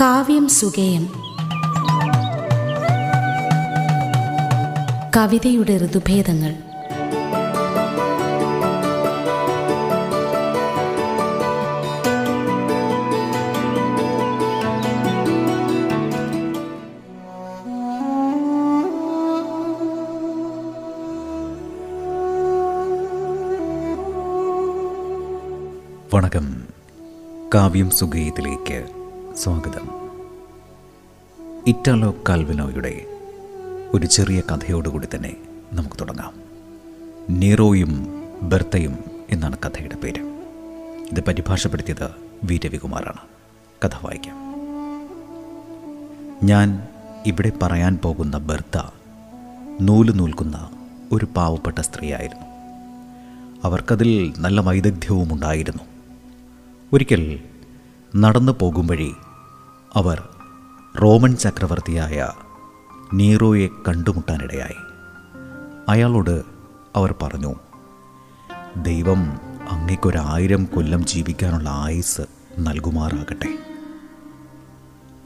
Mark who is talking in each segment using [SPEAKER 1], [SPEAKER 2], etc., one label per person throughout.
[SPEAKER 1] കാവ്യം സുഗേയം കവിതയുടെ ഋതുഭേദങ്ങൾ.
[SPEAKER 2] വണക്കം. കാവ്യം സുഗീയത്തിലേക്ക് സ്വാഗതം. ഇറ്റാലോ കാൽവിനോയുടെ ഒരു ചെറിയ കഥയോടുകൂടി തന്നെ നമുക്ക് തുടങ്ങാം. നീറോയും ബർത്തയും എന്നാണ് കഥയുടെ പേര്. ഇത് പരിഭാഷപ്പെടുത്തിയത് വി. രവികുമാറാണ്. കഥ വായിക്കാം. ഞാൻ ഇവിടെ പറയാൻ പോകുന്ന ബർത്ത നൂൽ നൂൽക്കുന്ന ഒരു പാവപ്പെട്ട സ്ത്രീയായിരുന്നു. അവർക്കതിൽ നല്ല വൈദഗ്ധ്യവും ഉണ്ടായിരുന്നു ഒരിക്കൽ നടന്നു പോകും വഴി അവർ റോമൻ ചക്രവർത്തിയായ നീറോയെ കണ്ടുമുട്ടാനിടയായി. അയാളോട് അവർ പറഞ്ഞു ദൈവം അങ്ങയ്ക്കൊരായിരം കൊല്ലം ജീവിക്കാനുള്ള ആയുസ് നൽകുമാറാകട്ടെ.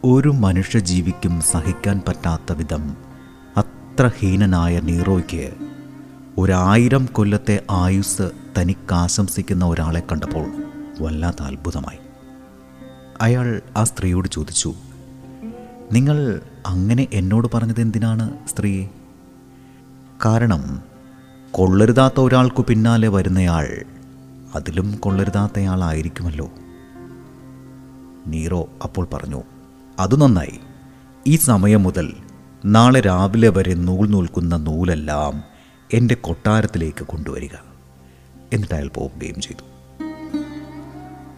[SPEAKER 2] ഒരു മനുഷ്യ ജീവിക്കും സഹിക്കാൻ പറ്റാത്ത വിധം അത്ര ഹീനനായ നീറോയ്ക്ക് ഒരായിരം കൊല്ലത്തെ ആയുസ് തനിക്കാശംസിക്കുന്ന ഒരാളെ കണ്ടപ്പോൾ വല്ലാത്ത അത്ഭുതമായി. അയാൾ ആ സ്ത്രീയോട് ചോദിച്ചു നിങ്ങൾ അങ്ങനെ എന്നോട് പറഞ്ഞത് എന്തിനാണ് സ്ത്രീയെ കാരണം കൊള്ളരുതാത്ത ഒരാൾക്കു പിന്നാലെ വരുന്നയാൾ അതിലും കൊള്ളരുതാത്തയാളായിരിക്കുമല്ലോ. നീറോ അപ്പോൾ പറഞ്ഞു അത് നന്നായി. ഈ സമയം മുതൽ നാളെ രാവിലെ വരെ നൂൽ നൂൽക്കുന്ന നൂലെല്ലാം എന്റെ കൊട്ടാരത്തിലേക്ക് കൊണ്ടുവരിക. എന്നിട്ട് അയാൾ പോവുകയും ചെയ്തു.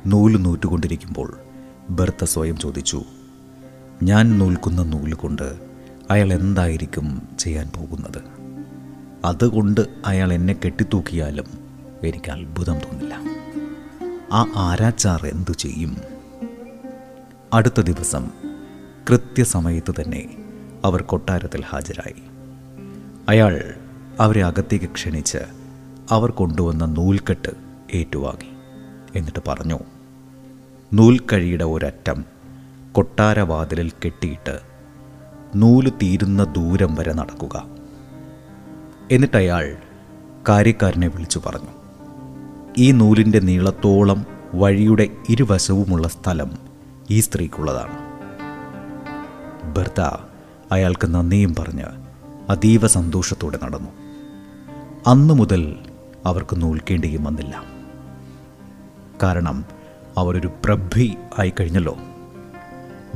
[SPEAKER 2] നൂൽ നൂറ്റുകൊണ്ടിരിക്കുമ്പോൾ ബർത്ത സ്വയം ചോദിച്ചു ഞാൻ നൂൽക്കുന്ന നൂലുകൊണ്ട് അയാൾ എന്തായിരിക്കും ചെയ്യാൻ പോകുന്നത്? അതുകൊണ്ട് അയാൾ എന്നെ കെട്ടിത്തൂക്കിയാലും എനിക്ക് അത്ഭുതം തോന്നില്ല. ആ ആരാച്ചാർ എന്തു ചെയ്യും? അടുത്ത ദിവസം കൃത്യസമയത്ത് തന്നെ അവർ കൊട്ടാരത്തിൽ ഹാജരായി. അയാൾ അവരെ അകത്തേക്ക് ക്ഷണിച്ച് അവർ കൊണ്ടുവന്ന നൂൽക്കെട്ട് ഏറ്റുവാങ്ങി. എന്നിട്ട് പറഞ്ഞു നൂൽക്കഴിയുടെ ഒരറ്റം കൊട്ടാരവാതിലിൽ കെട്ടിയിട്ട് നൂൽ തീരുന്ന ദൂരം വരെ നടക്കുക. എന്നിട്ടയാൾ കാര്യക്കാരനെ വിളിച്ചു പറഞ്ഞു ഈ നൂലിന്റെ നീളത്തോളം വഴിയുടെ ഇരുവശവുമുള്ള സ്ഥലം ഈ സ്ത്രീക്കുള്ളതാണ്. ഭർത്ത അയാൾക്ക് നന്ദിയും പറഞ്ഞ് അതീവ സന്തോഷത്തോടെ നടന്നു. അന്നു മുതൽ അവർക്ക് നൂൽക്കേണ്ടിയും വന്നില്ല. കാരണം അവരൊരു പ്രഭി ആയിക്കഴിഞ്ഞല്ലോ.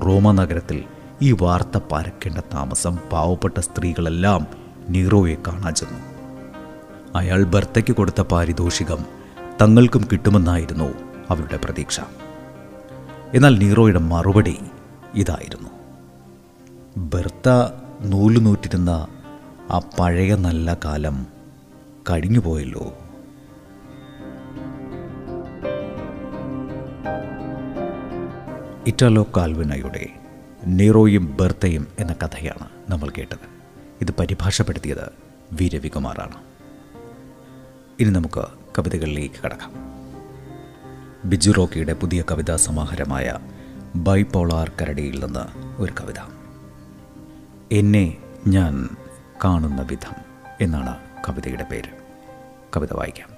[SPEAKER 2] റോമ നഗരത്തിൽ ഈ വാർത്ത പരക്കേണ്ട താമസം പാവപ്പെട്ട സ്ത്രീകളെല്ലാം നീറോയെ കാണാൻ ചെന്നു. അയാൾ ഭർത്തയ്ക്ക് കൊടുത്ത പാരിതോഷികം തങ്ങൾക്കും കിട്ടുമെന്നായിരുന്നു അവരുടെ പ്രതീക്ഷ. എന്നാൽ നീറോയുടെ മറുപടി ഇതായിരുന്നു. ഭർത്ത നൂൽ നൂറ്റിരുന്ന ആ പഴയ നല്ല കാലം കഴിഞ്ഞുപോയല്ലോ. ഇറ്റാലോ കാൽവിനയുടെ നീറോയും ബർത്തയും എന്ന കഥയാണ് നമ്മൾ കേട്ടത്. ഇത് പരിഭാഷപ്പെടുത്തിയത് വി. രവികുമാറാണ്. ഇനി നമുക്ക് കവിതകളിലേക്ക് കടക്കാം. ബിജു റോക്കിയുടെ പുതിയ കവിതാ സമാഹാരമായ ബൈപോളാർ കരടിയിൽ നിന്ന് ഒരു കവിത. എന്നെ ഞാൻ കാണുന്ന വിധം എന്നാണ് കവിതയുടെ പേര്. കവിത വായിക്കാം.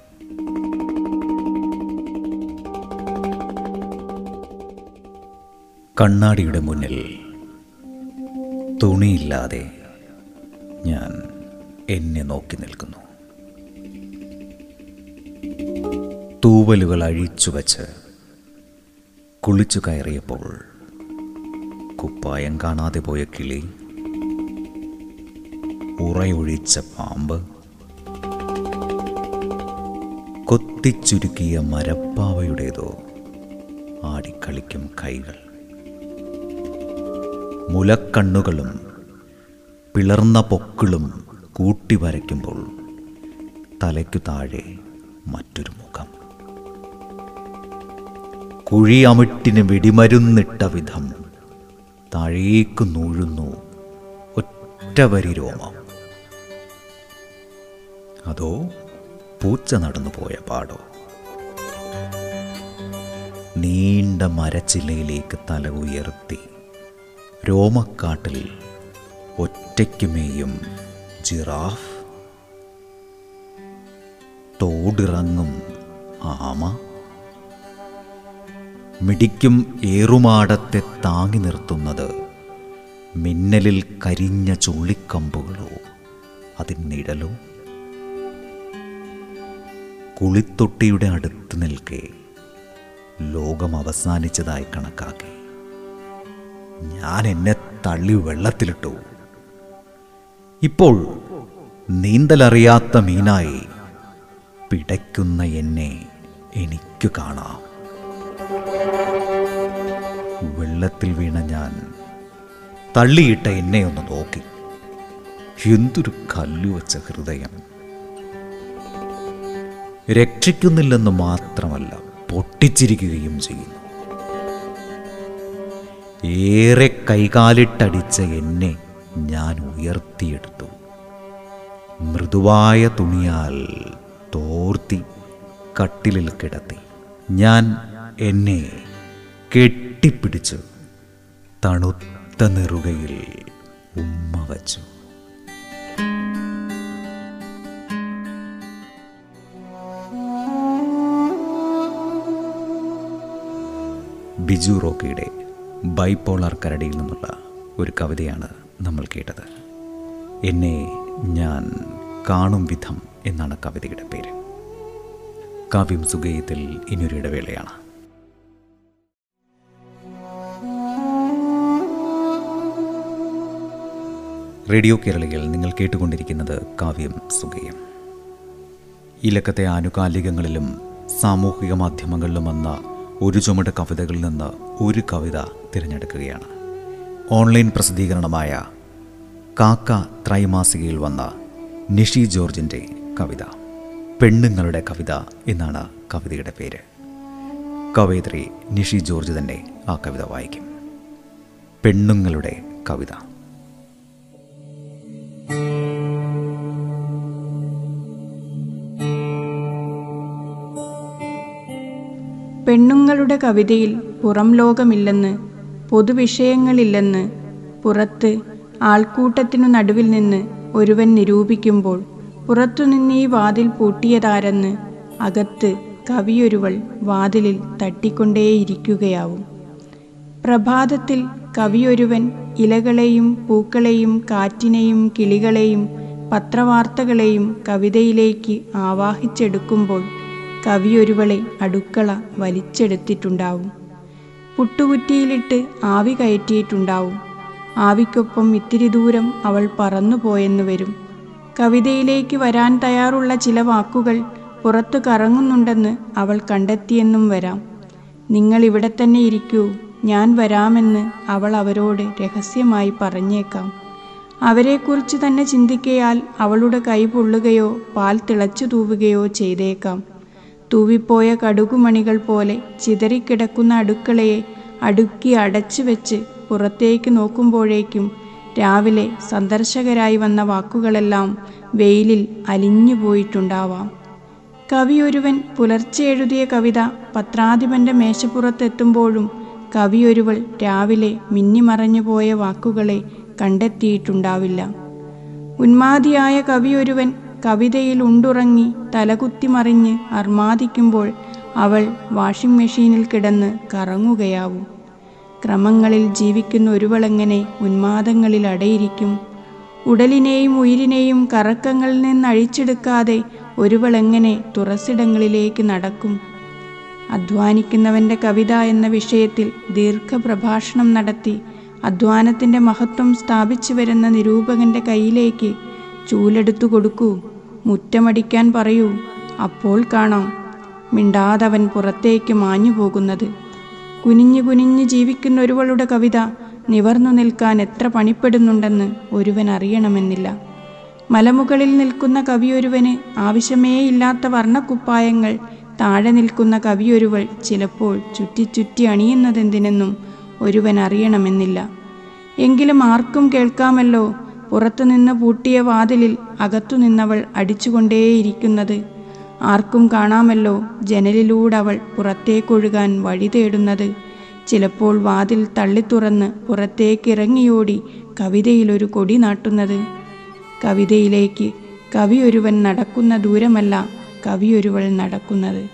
[SPEAKER 2] കണ്ണാടിയുടെ മുന്നിൽ. തുണിയില്ലാതെ ഞാൻ എന്നെ നോക്കി നിൽക്കുന്നു. തൂവലുകൾ അഴിച്ചു വച്ച് കുളിച്ചു കയറിയപ്പോൾ കുപ്പായം കാണാതെ പോയ കിളി ഉറയൊഴിച്ച പാമ്പ് കൊത്തിച്ചുരുക്കിയ മരപ്പാവയുടേതോ ആടിക്കളിക്കും കൈകൾ. മുലക്കണ്ണുകളും പിളർന്ന പൊക്കിളും കൂട്ടി വരയ്ക്കുമ്പോൾ തലയ്ക്കു താഴെ മറ്റൊരു മുഖം. കുഴിയമിട്ടിന് വെടിമരുന്നിട്ട വിധം താഴേക്ക് നൂഴുന്നു ഒറ്റവരി രോമം. അതോ പൂച്ച നടന്നു പോയ പാടോ? നീണ്ട മരച്ചില്ലയിലേക്ക് തല ഉയർത്തി രോമക്കാട്ടിൽ ഒറ്റയ്ക്കുമേയും ജിറാഫ്. തോടിറങ്ങും ആമ. മിടിക്കും ഏറുമാടത്തെ താങ്ങി നിർത്തുന്നത് മിന്നലിൽ കരിഞ്ഞ ചുള്ളിക്കമ്പുകളോ അതിൻ നിഴലോ. കുളിത്തൊട്ടിയുടെ അടുത്ത് നിൽക്കെ ലോകം അവസാനിച്ചതായി കണക്കാക്കി. ഞാൻ എന്നെ തള്ളി വെള്ളത്തിലിട്ടു. ഇപ്പോൾ നീന്തലറിയാത്ത മീനായി പിടയ്ക്കുന്ന എന്നെ എനിക്ക് കാണാം. വെള്ളത്തിൽ വീണ ഞാൻ തള്ളിയിട്ട എന്നെ ഒന്ന് നോക്കി. എന്തൊരു കല്ലുവച്ച ഹൃദയം. രക്ഷിക്കുന്നില്ലെന്ന് മാത്രമല്ല പൊട്ടിച്ചിരിക്കുകയും ചെയ്യുന്നു. ഏറെ കൈകാലിട്ടടിച്ച എന്നെ ഞാൻ ഉയർത്തിയെടുത്തു. മൃദുവായ തുണിയാൽ തോർത്തി കട്ടിലിൽ കിടത്തി. ഞാൻ എന്നെ കെട്ടിപ്പിടിച്ചു. തണുത്ത നെറുകയിൽ ഉമ്മ വച്ചു. ബിജു റോക്കിയുടെ ബൈപ്പോളാർ കരടിയിൽ നിന്നുള്ള ഒരു കവിതയാണ് നമ്മൾ കേട്ടത്. എന്നെ ഞാൻ കാണും വിധം എന്നാണ് കവിതയുടെ പേര്. കാവ്യം സുഗയത്തിൽ ഇനിയൊരു ഇടവേളയാണ്. റേഡിയോ കേരളയിൽ നിങ്ങൾ കേട്ടുകൊണ്ടിരിക്കുന്നത് കാവ്യം സുഗയം. ഇലക്കത്തെ ലക്കത്തെ ആനുകാലികങ്ങളിലും സാമൂഹിക മാധ്യമങ്ങളിലും വന്ന ഒരു ചുമട് കവിതകളിൽ നിന്ന് ഒരു കവിത തിരഞ്ഞെടുക്കുകയാണ്. ഓൺലൈൻ പ്രസിദ്ധീകരണമായ കാക്ക ത്രൈമാസികയിൽ വന്ന നിഷി ജോർജിന്റെ കവിത പെണ്ണുങ്ങളുടെ കവിത എന്നാണ് കവിതയുടെ പേര്. കവയിത്രി നിഷി ജോർജ് തന്നെ ആ കവിത വായിക്കും. പെണ്ണുങ്ങളുടെ കവിത.
[SPEAKER 3] പെണ്ണുങ്ങളുടെ കവിതയിൽ പുറം ലോകമില്ലെന്ന് പൊതുവിഷയങ്ങളില്ലെന്ന് പുറത്ത് ആൾക്കൂട്ടത്തിനു നടുവിൽ നിന്ന് ഒരുവൻ നിരൂപിക്കുമ്പോൾ പുറത്തുനിന്ന് ഈ വാതിൽ പൂട്ടിയതാരെന്ന് അകത്ത് കവിയൊരുവൾ വാതിലിൽ തട്ടിക്കൊണ്ടേയിരിക്കുകയാവും. പ്രഭാതത്തിൽ കവിയൊരുവൻ ഇലകളെയും പൂക്കളെയും കാറ്റിനെയും കിളികളെയും പത്രവാർത്തകളെയും കവിതയിലേക്ക് ആവാഹിച്ചെടുക്കുമ്പോൾ കവിയൊരുവളെ അടുക്കള വലിച്ചെടുത്തിട്ടുണ്ടാവും. പുട്ടുകുറ്റിയിലിട്ട് ആവി കയറ്റിയിട്ടുണ്ടാവും. ആവിക്കൊപ്പം ഇത്തിരി ദൂരം അവൾ പറന്നുപോയെന്ന് വരും. കവിതയിലേക്ക് വരാൻ തയ്യാറുള്ള ചില വാക്കുകൾ പുറത്തു കറങ്ങുന്നുണ്ടെന്ന് അവൾ കണ്ടെത്തിയെന്നും വരാം. നിങ്ങൾ ഇവിടെ തന്നെ ഇരിക്കൂ ഞാൻ വരാമെന്ന് അവൾ അവരോട് രഹസ്യമായി പറഞ്ഞേക്കാം. അവരെക്കുറിച്ച് തന്നെ ചിന്തിക്കയാൽ അവളുടെ കൈ പൊള്ളുകയോ പാൽ തിളച്ചു തൂവുകയോ ചെയ്തേക്കാം. തൂവിപ്പോയ കടുകുമണികൾ പോലെ ചിതറിക്കിടക്കുന്ന അടുക്കളയെ അടുക്കി അടച്ചു വെച്ച് പുറത്തേക്ക് നോക്കുമ്പോഴേക്കും രാവിലെ സന്ദർശകരായി വന്ന വാക്കുകളെല്ലാം വെയിലിൽ അലിഞ്ഞു പോയിട്ടുണ്ടാവാം. കവിയൊരുവൻ പുലർച്ചെ എഴുതിയ കവിത പത്രാധിപന്റെ മേശപ്പുറത്തെത്തുമ്പോഴും കവിയൊരുവൾ രാവിലെ മിന്നിമറഞ്ഞു പോയ വാക്കുകളെ കണ്ടെത്തിയിട്ടുണ്ടാവില്ല. ഉന്മാദിയായ കവിയൊരുവൻ കവിതയിൽ ഉണ്ടുറങ്ങി തലകുത്തി മറിഞ്ഞ് അർമാദിക്കുമ്പോൾ അവൾ വാഷിംഗ് മെഷീനിൽ കിടന്ന് കറങ്ങുകയാവും. ക്രമങ്ങളിൽ ജീവിക്കുന്ന ഒരുവളെങ്ങനെ ഉന്മാദങ്ങളിൽ അടയിരിക്കും? ഉടലിനെയും ഉയിരിനെയും കറക്കങ്ങളിൽ നിന്ന് അഴിച്ചെടുക്കാതെ ഒരുവളെങ്ങനെ തുറസിടങ്ങളിലേക്ക് നടക്കും? അധ്വാനിക്കുന്നവന്റെ കവിത എന്ന വിഷയത്തിൽ ദീർഘപ്രഭാഷണം നടത്തി അധ്വാനത്തിന്റെ മഹത്വം സ്ഥാപിച്ചു വരുന്ന നിരൂപകന്റെ കയ്യിലേക്ക് ചൂലെടുത്തു കൊടുക്കൂ. മുറ്റമടിക്കാൻ പറയൂ. അപ്പോൾ കാണാം. മിണ്ടാതവൻ പുറത്തേക്ക് മാഞ്ഞു പോകുന്നത് കുനിഞ്ഞു കുനിഞ്ഞു ജീവിക്കുന്ന ഒരുവളുടെ കവിത നിവർന്നു നിൽക്കാൻ എത്ര പണിപ്പെടുന്നുണ്ടെന്ന് ഒരുവൻ അറിയണമെന്നില്ല. മലമുകളിൽ നിൽക്കുന്ന കവിയൊരുവന് ആവശ്യമേയില്ലാത്ത വർണക്കുപ്പായങ്ങൾ താഴെ നിൽക്കുന്ന കവിയൊരുവൾ ചിലപ്പോൾ ചുറ്റി ചുറ്റി അണിയുന്നതെന്തിനെന്നും ഒരുവൻ അറിയണമെന്നില്ല. എങ്കിലും ആർക്കും കേൾക്കാമല്ലോ പുറത്തുനിന്ന് പൂട്ടിയ വാതിലിൽ അകത്തുനിന്നവൾ അടിച്ചുകൊണ്ടേയിരിക്കുന്നത്. ആർക്കും കാണാമല്ലോ ജനലിലൂടെ അവൾ പുറത്തേക്കൊഴുകാൻ വഴി തേടുന്നത്. ചിലപ്പോൾ വാതിൽ തള്ളിത്തുറന്ന് പുറത്തേക്കിറങ്ങിയോടി കവിതയിലൊരു കൊടി നാട്ടുന്നത്. കവിതയിലേക്ക് കവിയൊരുവൻ നടക്കുന്ന ദൂരമല്ല കവിയൊരുവൾ നടക്കുന്നത്.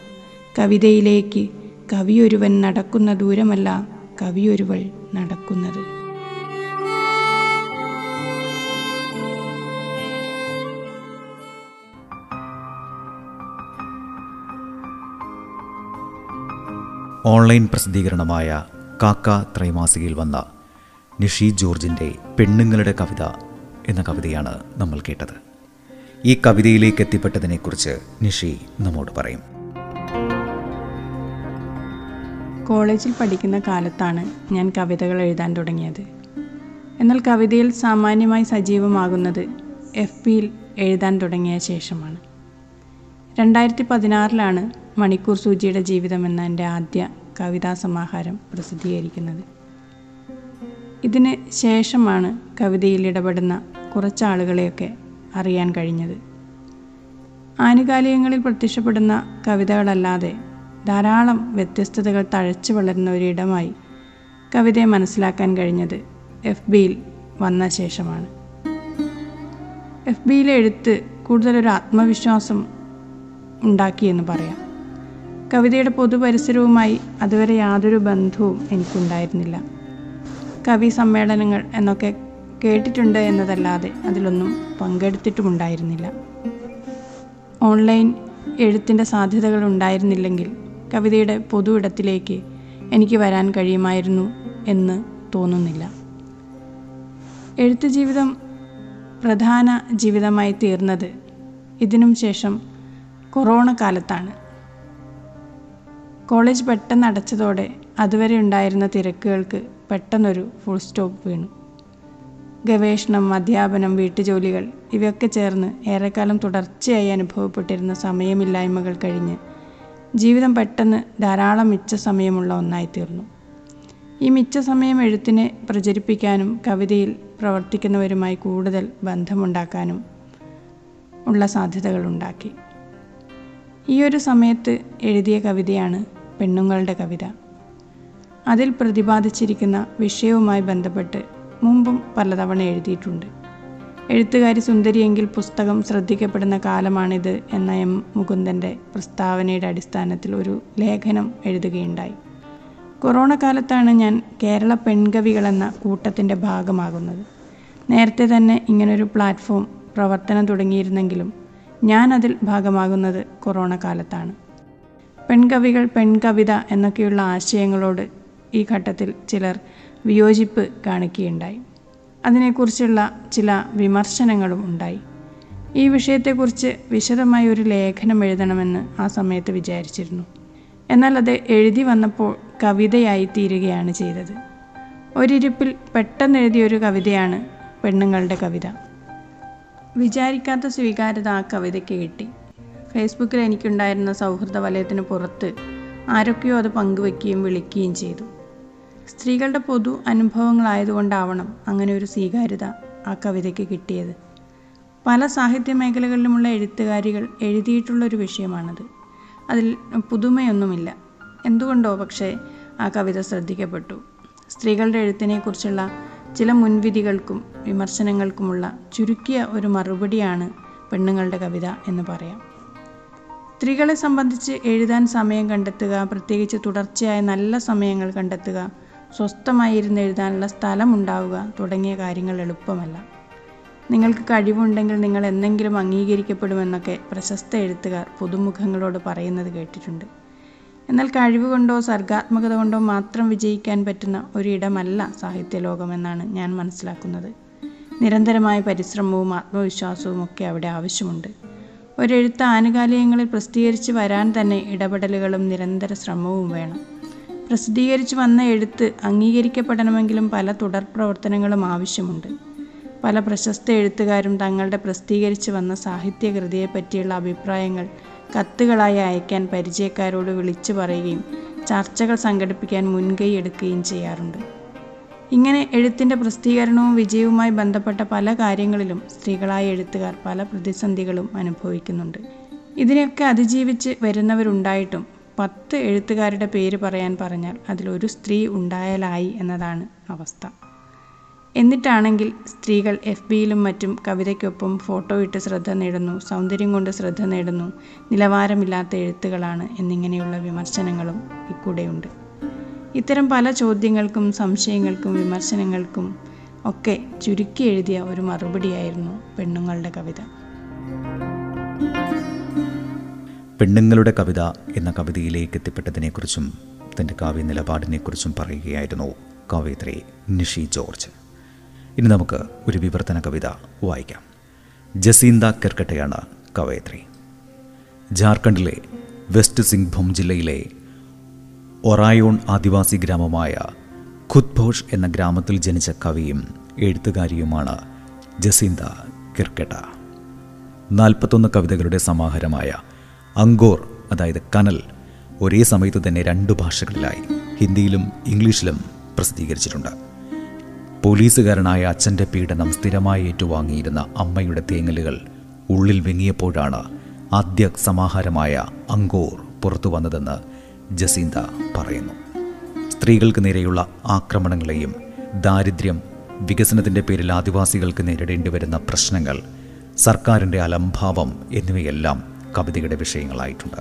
[SPEAKER 3] കവിതയിലേക്ക് കവിയൊരുവൻ നടക്കുന്ന ദൂരമല്ല കവിയൊരുവൾ നടക്കുന്നത്.
[SPEAKER 2] ഓൺലൈൻ പ്രസിദ്ധീകരണമായ കാക്ക ത്രൈമാസികയിൽ വന്ന നിഷി ജോർജിന്റെ പെണ്ണുങ്ങളുടെ കവിത എന്ന കവിതയാണ് നമ്മൾ കേട്ടത്. ഈ കവിതയിലേക്ക് എത്തിപ്പെട്ടതിനെക്കുറിച്ച് നിഷി നമ്മോട് പറയും.
[SPEAKER 3] കോളേജിൽ പഠിക്കുന്ന കാലത്താണ് ഞാൻ കവിതകൾ എഴുതാൻ തുടങ്ങിയത്. എന്നാൽ കവിതയിൽ സാമാന്യമായി സജീവമാകുന്നത് എഫ് പിയിൽ എഴുതാൻ തുടങ്ങിയ ശേഷമാണ്. രണ്ടായിരത്തി പതിനാറിലാണ് മണിക്കൂർ സൂചിയുടെ ജീവിതം എന്ന എന്റെ ആദ്യ കവിതാ സമാഹാരം പ്രസിദ്ധീകരിക്കുന്നത്. ഇതിന് ശേഷമാണ് കവിതയിൽ ഇടപെടുന്ന കുറച്ചാളുകളെയൊക്കെ അറിയാൻ കഴിഞ്ഞത്. ആനുകാലികങ്ങളിൽ പ്രത്യക്ഷപ്പെടുന്ന കവിതകളല്ലാതെ ധാരാളം വ്യത്യസ്തതകൾ തഴച്ചു വളരുന്ന ഒരിടമായി കവിതയെ മനസ്സിലാക്കാൻ കഴിഞ്ഞത് എഫ് ബിയിൽ വന്ന ശേഷമാണ്. എഫ് ബിയിലെ എഴുത്ത് കൂടുതലൊരു ആത്മവിശ്വാസം ഉണ്ടാക്കിയെന്ന് പറയാം. കവിതയുടെ പൊതുപരിസരവുമായി അതുവരെ യാതൊരു ബന്ധവും എനിക്കുണ്ടായിരുന്നില്ല. കവി സമ്മേളനങ്ങൾ എന്നൊക്കെ കേട്ടിട്ടുണ്ട് എന്നതല്ലാതെ അതിലൊന്നും പങ്കെടുത്തിട്ടുമുണ്ടായിരുന്നില്ല. ഓൺലൈൻ എഴുത്തിന്റെ സാധ്യതകൾ ഉണ്ടായിരുന്നില്ലെങ്കിൽ കവിതയുടെ പൊതു ഇടത്തിലേക്ക് എനിക്ക് വരാൻ കഴിയുമായിരുന്നു എന്ന് തോന്നുന്നില്ല. എഴുത്ത് ജീവിതം പ്രധാന ജീവിതമായി തീർന്നത് ഇതിനും ശേഷം കൊറോണ കാലത്താണ്. കോളേജ് പെട്ടെന്ന് അടച്ചതോടെ അതുവരെ ഉണ്ടായിരുന്ന തിരക്കുകൾക്ക് പെട്ടെന്നൊരു ഫുൾ സ്റ്റോപ്പ് വീണു. ഗവേഷണം അധ്യാപനം വീട്ടുജോലികൾ ഇവയൊക്കെ ചേർന്ന് ഏറെക്കാലം തുടർച്ചയായി അനുഭവപ്പെട്ടിരുന്ന സമയമില്ലായ്മകൾ കഴിഞ്ഞ് ജീവിതം പെട്ടെന്ന് ധാരാളം മിച്ച സമയമുള്ള ഒന്നായിത്തീർന്നു. ഈ മിച്ച സമയം എഴുത്തിനെ പ്രചരിപ്പിക്കാനും കവിതയിൽ പ്രവർത്തിക്കുന്നവരുമായി കൂടുതൽ ബന്ധമുണ്ടാക്കാനും ഉള്ള സാധ്യതകളുണ്ടാക്കി. ഈ ഒരു സമയത്ത് എഴുതിയ കവിതയാണ് പെണ്ണുങ്ങളുടെ കവിത. അതിൽ പ്രതിപാദിച്ചിരിക്കുന്ന വിഷയവുമായി ബന്ധപ്പെട്ട് മുമ്പും പലതവണ എഴുതിയിട്ടുണ്ട്. എഴുത്തുകാരി സുന്ദരിയെങ്കിൽ പുസ്തകം ശ്രദ്ധിക്കപ്പെടുന്ന കാലമാണിത് എന്ന എം. മുകുന്ദന്റെ പ്രസ്താവനയുടെ അടിസ്ഥാനത്തിൽ ഒരു ലേഖനം എഴുതുകയുണ്ടായി. കൊറോണ കാലത്താണ് ഞാൻ കേരള പെൺകവികൾ എന്ന കൂട്ടത്തിന്റെ ഭാഗമാകുന്നത്. നേരത്തെ തന്നെ ഇങ്ങനൊരു പ്ലാറ്റ്ഫോം പ്രവർത്തനം തുടങ്ങിയിരുന്നെങ്കിലും ഞാൻ അതിൽ ഭാഗമാകുന്നത് കൊറോണ കാലത്താണ്. പെൺകവികൾ പെൺകവിത എന്നൊക്കെയുള്ള ആശയങ്ങളോട് ഈ ഘട്ടത്തിൽ ചിലർ വിയോജിപ്പ് കാണിക്കുകയുണ്ടായി. അതിനെക്കുറിച്ചുള്ള ചില വിമർശനങ്ങളും ഉണ്ടായി. ഈ വിഷയത്തെക്കുറിച്ച് വിശദമായ ഒരു ലേഖനം എഴുതണമെന്ന് ആ സമയത്ത് വിചാരിച്ചിരുന്നു. എന്നാൽ അത് എഴുതി വന്നപ്പോൾ കവിതയായി തീരുകയാണ് ചെയ്തത്. ഒരിരിപ്പിൽ പെട്ടെന്ന് എഴുതിയ ഒരു കവിതയാണ് പെണ്ണുങ്ങളുടെ കവിത. വിചാരിക്കാത്ത സ്വീകാര്യത ആ കവിതയ്ക്ക് കിട്ടി. ഫേസ്ബുക്കിൽ എനിക്കുണ്ടായിരുന്ന സൗഹൃദ വലയത്തിന് പുറത്ത് ആരൊക്കെയോ അത് പങ്കുവെക്കുകയും വിളിക്കുകയും ചെയ്തു. സ്ത്രീകളുടെ പൊതു അനുഭവങ്ങളായതുകൊണ്ടാവണം അങ്ങനെ ഒരു സ്വീകാര്യത ആ കവിതയ്ക്ക് കിട്ടിയത്. പല സാഹിത്യ മേഖലകളിലുമുള്ള എഴുത്തുകാരികൾ എഴുതിയിട്ടുള്ളൊരു വിഷയമാണത്. അതിൽ പുതുമയൊന്നുമില്ല. എന്തുകൊണ്ടോ പക്ഷേ ആ കവിത ശ്രദ്ധിക്കപ്പെട്ടു. സ്ത്രീകളുടെ എഴുത്തിനെക്കുറിച്ചുള്ള ചില മുൻവിധികൾക്കും വിമർശനങ്ങൾക്കുമുള്ള ചുരുക്കിയ ഒരു മറുപടിയാണ് പെണ്ണുങ്ങളുടെ കവിത എന്ന് പറയാം. സ്ത്രീകളെ സംബന്ധിച്ച് എഴുതാൻ സമയം കണ്ടെത്തുക പ്രത്യേകിച്ച് തുടർച്ചയായ നല്ല സമയങ്ങൾ കണ്ടെത്തുക സ്വസ്ഥമായി ഇരുന്ന് എഴുതാനുള്ള സ്ഥലം ഉണ്ടാവുക തുടങ്ങിയ കാര്യങ്ങൾ എളുപ്പമല്ല. നിങ്ങൾക്ക് കഴിവുണ്ടെങ്കിൽ നിങ്ങൾ എന്തെങ്കിലും അംഗീകരിക്കപ്പെടുമെന്നൊക്കെ പ്രശസ്ത എഴുത്തുകാർ പുതുമുഖങ്ങളോട് പറയുന്നത് കേട്ടിട്ടുണ്ട്. എന്നാൽ കഴിവ് കൊണ്ടോ സർഗാത്മകത കൊണ്ടോ മാത്രം വിജയിക്കാൻ പറ്റുന്ന ഒരിടമല്ല സാഹിത്യലോകമെന്നാണ് ഞാൻ മനസ്സിലാക്കുന്നത്. നിരന്തരമായ പരിശ്രമവും ആത്മവിശ്വാസവും ഒക്കെ അവിടെ ആവശ്യമുണ്ട്. ഒരെഴുത്ത് ആനുകാലികങ്ങളിൽ പ്രസിദ്ധീകരിച്ച് വരാൻ തന്നെ ഇടപെടലുകളും നിരന്തര ശ്രമവും വേണം. പ്രസിദ്ധീകരിച്ച് വന്ന എഴുത്ത് അംഗീകരിക്കപ്പെടണമെങ്കിലും പല തുടർ പ്രവർത്തനങ്ങളും ആവശ്യമുണ്ട്. പല പ്രശസ്ത എഴുത്തുകാരും തങ്ങളുടെ പ്രസിദ്ധീകരിച്ച് വന്ന സാഹിത്യകൃതിയെ പറ്റിയുള്ള അഭിപ്രായങ്ങൾ കത്തുകളായി അയക്കാൻ പരിചയക്കാരോട് വിളിച്ചു പറയുകയും ചർച്ചകൾ സംഘടിപ്പിക്കാൻ മുൻകൈ എടുക്കുകയും ചെയ്യാറുണ്ട്. ഇങ്ങനെ എഴുത്തിന്റെ പ്രസിദ്ധീകരണവും വിജയവുമായി ബന്ധപ്പെട്ട പല കാര്യങ്ങളിലും സ്ത്രീകളായ എഴുത്തുകാർ പല പ്രതിസന്ധികളും അനുഭവിക്കുന്നുണ്ട്. ഇതിനെയൊക്കെ അതിജീവിച്ച് വരുന്നവരുണ്ടായിട്ടും പത്ത് എഴുത്തുകാരുടെ പേര് പറയാൻ പറഞ്ഞാൽ അതിലൊരു സ്ത്രീ ഉണ്ടായാലായി എന്നതാണ് അവസ്ഥ. എന്നിട്ടാണെങ്കിൽ സ്ത്രീകൾ എഫ് ബിയിലും മറ്റും കവിതയ്ക്കൊപ്പം ഫോട്ടോ ഇട്ട് ശ്രദ്ധ നേടുന്നു സൗന്ദര്യം കൊണ്ട് ശ്രദ്ധ നേടുന്നു. നിലവാരമില്ലാത്ത എഴുത്തുകളാണ് എന്നിങ്ങനെയുള്ള വിമർശനങ്ങളും ഇക്കൂടെയുണ്ട്. ഇത്തരം പല ചോദ്യങ്ങൾക്കും സംശയങ്ങൾക്കും വിമർശനങ്ങൾക്കും ഒക്കെ ചുരുക്കി എഴുതിയ ഒരു മറുപടിയായിരുന്നു പെണ്ണുങ്ങളുടെ കവിത.
[SPEAKER 2] പെണ്ണുങ്ങളുടെ കവിത എന്ന കവിതയിലേക്ക് എത്തിപ്പെട്ടതിനെക്കുറിച്ചും തന്റെ കാവ്യ നിലപാടിനെക്കുറിച്ചും പറയുകയായിരുന്നു കവയിത്രി നിഷി ജോർജ്. ഇനി നമുക്ക് ഒരു വിവർത്തന കവിത വായിക്കാം. ജസീന്ത കെർക്കട്ടയാണ് കവയത്രി. ജാർഖണ്ഡിലെ വെസ്റ്റ് സിംഗ്ഭൂം ജില്ലയിലെ ഒറായോൺ ആദിവാസി ഗ്രാമമായ ഖുദ്ഭോഷ് എന്ന ഗ്രാമത്തിൽ ജനിച്ച കവിയും എഴുത്തുകാരിയുമാണ് ജസീന്ത കിർക്കട്ട. നാൽപ്പത്തൊന്ന് കവിതകളുടെ സമാഹാരമായ അങ്കോർ അതായത് കനൽ ഒരേ സമയത്ത് തന്നെ രണ്ട് ഭാഷകളിലായി ഹിന്ദിയിലും ഇംഗ്ലീഷിലും പ്രസിദ്ധീകരിച്ചിട്ടുണ്ട്. പോലീസുകാരനായ അച്ഛന്റെ പീഡനം സ്ഥിരമായി ഏറ്റുവാങ്ങിയിരുന്ന അമ്മയുടെ തേങ്ങലുകൾ ഉള്ളിൽ വിങ്ങിയപ്പോഴാണ് ആദ്യ സമാഹാരമായ അങ്കോർ പുറത്തു വന്നതെന്ന് ജസീന്ത പറയുന്നു. സ്ത്രീകൾക്ക് നേരെയുള്ള ആക്രമണങ്ങളെയും ദാരിദ്ര്യം വികസനത്തിന്റെ പേരിൽ ആദിവാസികൾക്ക് നേരിടേണ്ടി വരുന്ന പ്രശ്നങ്ങൾ സർക്കാരിന്റെ അലംഭാവം എന്നിവയെല്ലാം കവിതയുടെ വിഷയങ്ങളായിട്ടുണ്ട്.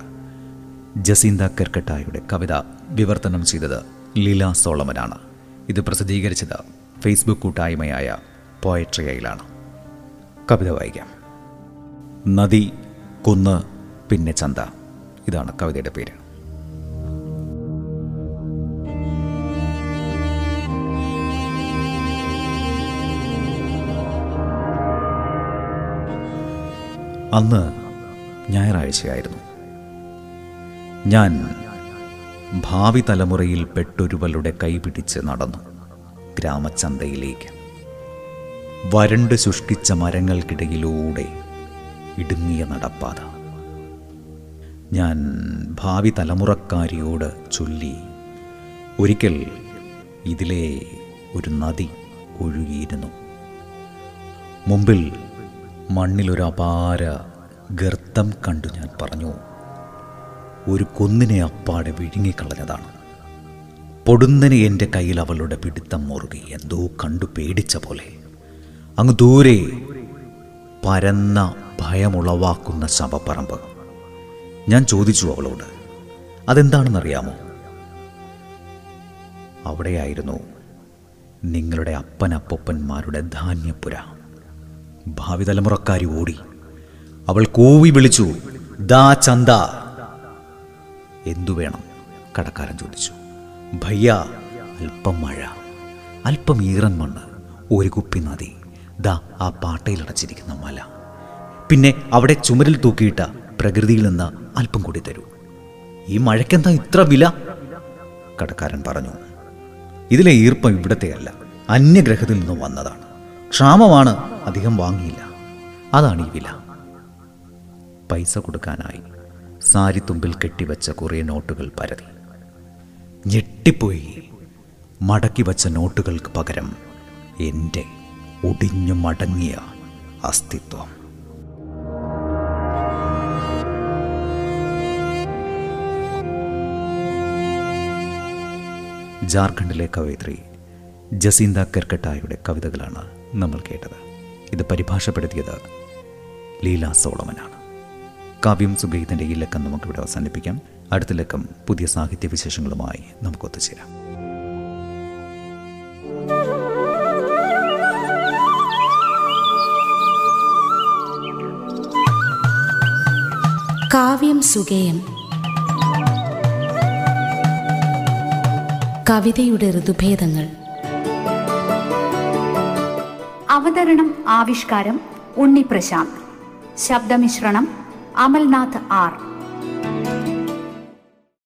[SPEAKER 2] ജസീന്ത കെർക്കട്ടായുടെ കവിത വിവർത്തനം ചെയ്തത് ലീല സോളമനാണ്. ഇത് പ്രസിദ്ധീകരിച്ചത് ഫേസ്ബുക്ക് കൂട്ടായ്മയായ പോയട്രിയയിലാണ്. കവിത വായിക്കാം. നദി കുന്ന് പിന്നെ ചന്ത. ഇതാണ് കവിതയുടെ പേര്. അന്ന് ഞായറാഴ്ചയായിരുന്നു. ഞാൻ ഭാവി തലമുറയിൽ കൈ കൈപിടിച്ച് നടന്നു. ഗ്രാമചന്തയിലേക്ക് വരണ്ട് ശുഷ്കിച്ച മരങ്ങൾക്കിടയിലൂടെ ഇടുങ്ങിയ നടപ്പാത. ഞാൻ ഭാവി തലമുറക്കാരിയോട് ചൊല്ലി ഒരിക്കൽ ഇതിലെ ഒരു നദി ഒഴുകിയിരുന്നു. മുമ്പിൽ മണ്ണിലൊരു അപാര ഗർത്തം കണ്ടു ഞാൻ പറഞ്ഞു ഒരു കൊന്നിനെ അപ്പാടെ വിഴുങ്ങിക്കളഞ്ഞതാണ്. പൊടുന്നനെ എന്റെ കയ്യിൽ അവളുടെ പിടുത്തം മുറുകി എന്തോ കണ്ടു പേടിച്ച പോലെ. അങ്ങ് ദൂരെ പരന്ന ഭയമുളവാക്കുന്ന ശവപ്പറമ്പ്. ഞാൻ ചോദിച്ചു അവളോട് അതെന്താണെന്നറിയാമോ? അവിടെയായിരുന്നു നിങ്ങളുടെ അപ്പനപ്പൊപ്പന്മാരുടെ ധാന്യപ്പുര. ഭാവി തലമുറക്കാരി ഓടി. അവൾ കൂവി വിളിച്ചു ദാ ചന്ത. എന്തു വേണം? കടക്കാരൻ ചോദിച്ചു. ഭയ്യ അല്പം മഴ അല്പം ഈറൻ മണ്ണ് ഒരു കുപ്പി നദി. ദാ ആ പാട്ടയിലടച്ചിരിക്കുന്ന മല. പിന്നെ അവിടെ ചുമരിൽ തൂക്കിയിട്ട പ്രകൃതിയിൽ നിന്ന് അല്പം കൂടി തരൂ. ഈ മഴയ്ക്കെന്താ ഇത്ര വില? കടക്കാരൻ പറഞ്ഞു. ഇതിലെ ഈർപ്പം ഇവിടത്തെയല്ല അന്യഗ്രഹത്തിൽ നിന്നും വന്നതാണ്. ക്ഷാമമാണ് അധികം വാങ്ങിയില്ല. അതാണ് ഈ വില. പൈസ കൊടുക്കാനായി സാരി സാരിത്തുമ്പിൽ കെട്ടിവെച്ച കുറേ നോട്ടുകൾ പരതി. ഞെട്ടിപ്പോയി. മടക്കി വച്ച നോട്ടുകൾക്ക് പകരം എന്റെ ഒടിഞ്ഞു മടങ്ങിയ അസ്തിത്വം. ജാർഖണ്ഡിലെ കവയിത്രി ജസീന്ത കെർക്കട്ടായുടെ കവിതകളാണ് നമ്മൾ കേട്ടത്. ഇത് പരിഭാഷപ്പെടുത്തിയത് ലീല സോളമനാണ്. കാവ്യം സുഗീതന്റെ ഈ ലക്കം നമുക്കിവിടെ അവസാനിപ്പിക്കാം. അടുത്ത ലക്കം പുതിയ സാഹിത്യ വിശേഷങ്ങളുമായി നമുക്ക് ഒത്തുചേരാം
[SPEAKER 1] കാവ്യം സുഗേയം. കവിതയുടെ ഋതുഭേദങ്ങൾ.
[SPEAKER 4] അവതരണം ആവിഷ്കാരം ഉണ്ണി പ്രശാന്ത് ശബ്ദമിശ്രണം അമൽനാഥ് ആർ.